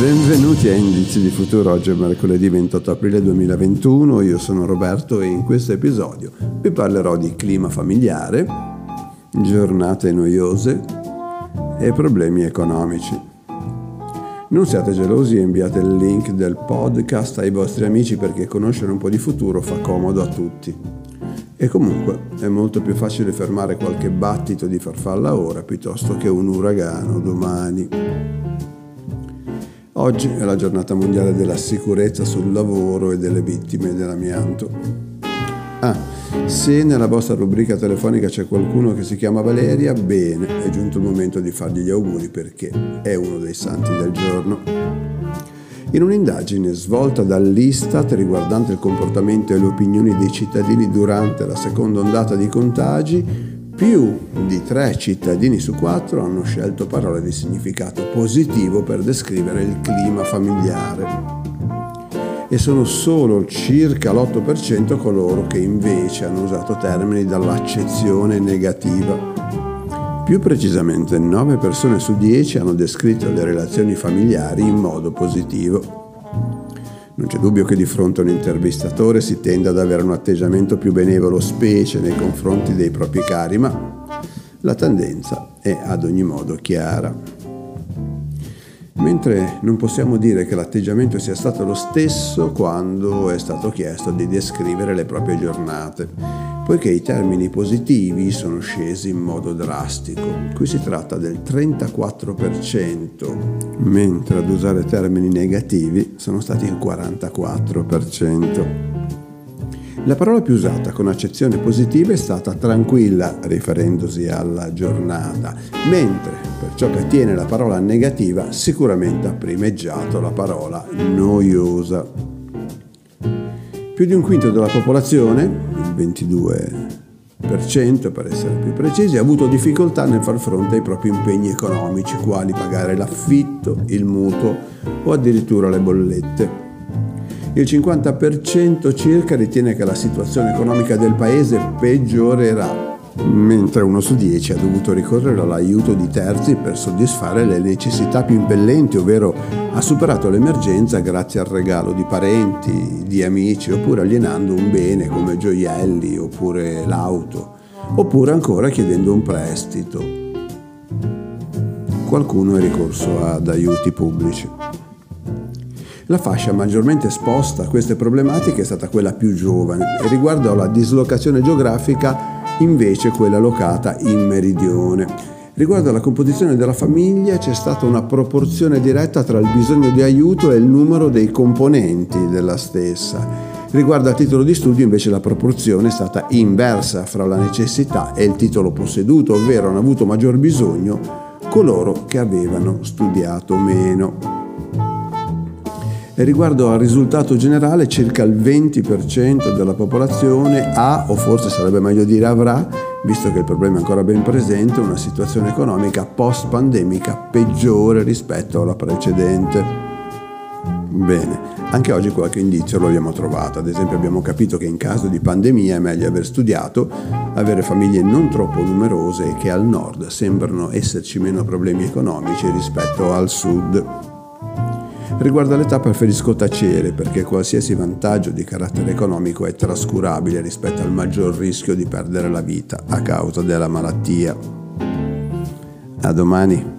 Benvenuti a Indizi di Futuro, oggi è mercoledì 28 aprile 2021, io sono Roberto e in questo episodio vi parlerò di clima familiare, giornate noiose e problemi economici. Non siate gelosi e inviate il link del podcast ai vostri amici perché conoscere un po' di futuro fa comodo a tutti. E comunque è molto più facile fermare qualche battito di farfalla ora piuttosto che un uragano domani. Oggi è la giornata mondiale della sicurezza sul lavoro e delle vittime dell'amianto. Ah, se nella vostra rubrica telefonica c'è qualcuno che si chiama Valeria, bene, è giunto il momento di fargli gli auguri perché è uno dei santi del giorno. In un'indagine svolta dall'Istat riguardante il comportamento e le opinioni dei cittadini durante la seconda ondata di contagi, più di tre cittadini su quattro hanno scelto parole di significato positivo per descrivere il clima familiare e sono solo circa l'8% coloro che invece hanno usato termini dall'accezione negativa. Più precisamente 9 persone su 10 hanno descritto le relazioni familiari in modo positivo. Non c'è dubbio che di fronte a un intervistatore si tenda ad avere un atteggiamento più benevolo, specie nei confronti dei propri cari, ma la tendenza è ad ogni modo chiara. Mentre non possiamo dire che l'atteggiamento sia stato lo stesso quando è stato chiesto di descrivere le proprie giornate, poiché i termini positivi sono scesi in modo drastico. Qui si tratta del 34%, mentre ad usare termini negativi sono stati il 44%. La parola più usata con accezione positiva è stata tranquilla, riferendosi alla giornata, mentre per ciò che attiene la parola negativa sicuramente ha primeggiato la parola noiosa. Più di un quinto della popolazione, il 22% per essere più precisi, ha avuto difficoltà nel far fronte ai propri impegni economici, quali pagare l'affitto, il mutuo o addirittura le bollette. Il 50% circa ritiene che la situazione economica del paese peggiorerà, mentre uno su dieci ha dovuto ricorrere all'aiuto di terzi per soddisfare le necessità più impellenti, ovvero ha superato l'emergenza grazie al regalo di parenti, di amici, oppure alienando un bene come gioielli, oppure l'auto, oppure ancora chiedendo un prestito. Qualcuno è ricorso ad aiuti pubblici. La fascia maggiormente esposta a queste problematiche è stata quella più giovane e riguardo alla dislocazione geografica invece quella locata in meridione. Riguardo alla composizione della famiglia c'è stata una proporzione diretta tra il bisogno di aiuto e il numero dei componenti della stessa. Riguardo al titolo di studio invece la proporzione è stata inversa fra la necessità e il titolo posseduto, ovvero hanno avuto maggior bisogno coloro che avevano studiato meno. E riguardo al risultato generale, circa il 20% della popolazione ha, o forse sarebbe meglio dire avrà, visto che il problema è ancora ben presente, una situazione economica post-pandemica peggiore rispetto alla precedente. Bene, anche oggi qualche indizio lo abbiamo trovato, ad esempio abbiamo capito che in caso di pandemia è meglio aver studiato, avere famiglie non troppo numerose e che al nord sembrano esserci meno problemi economici rispetto al sud. Riguardo all'età preferisco tacere perché qualsiasi vantaggio di carattere economico è trascurabile rispetto al maggior rischio di perdere la vita a causa della malattia. A domani.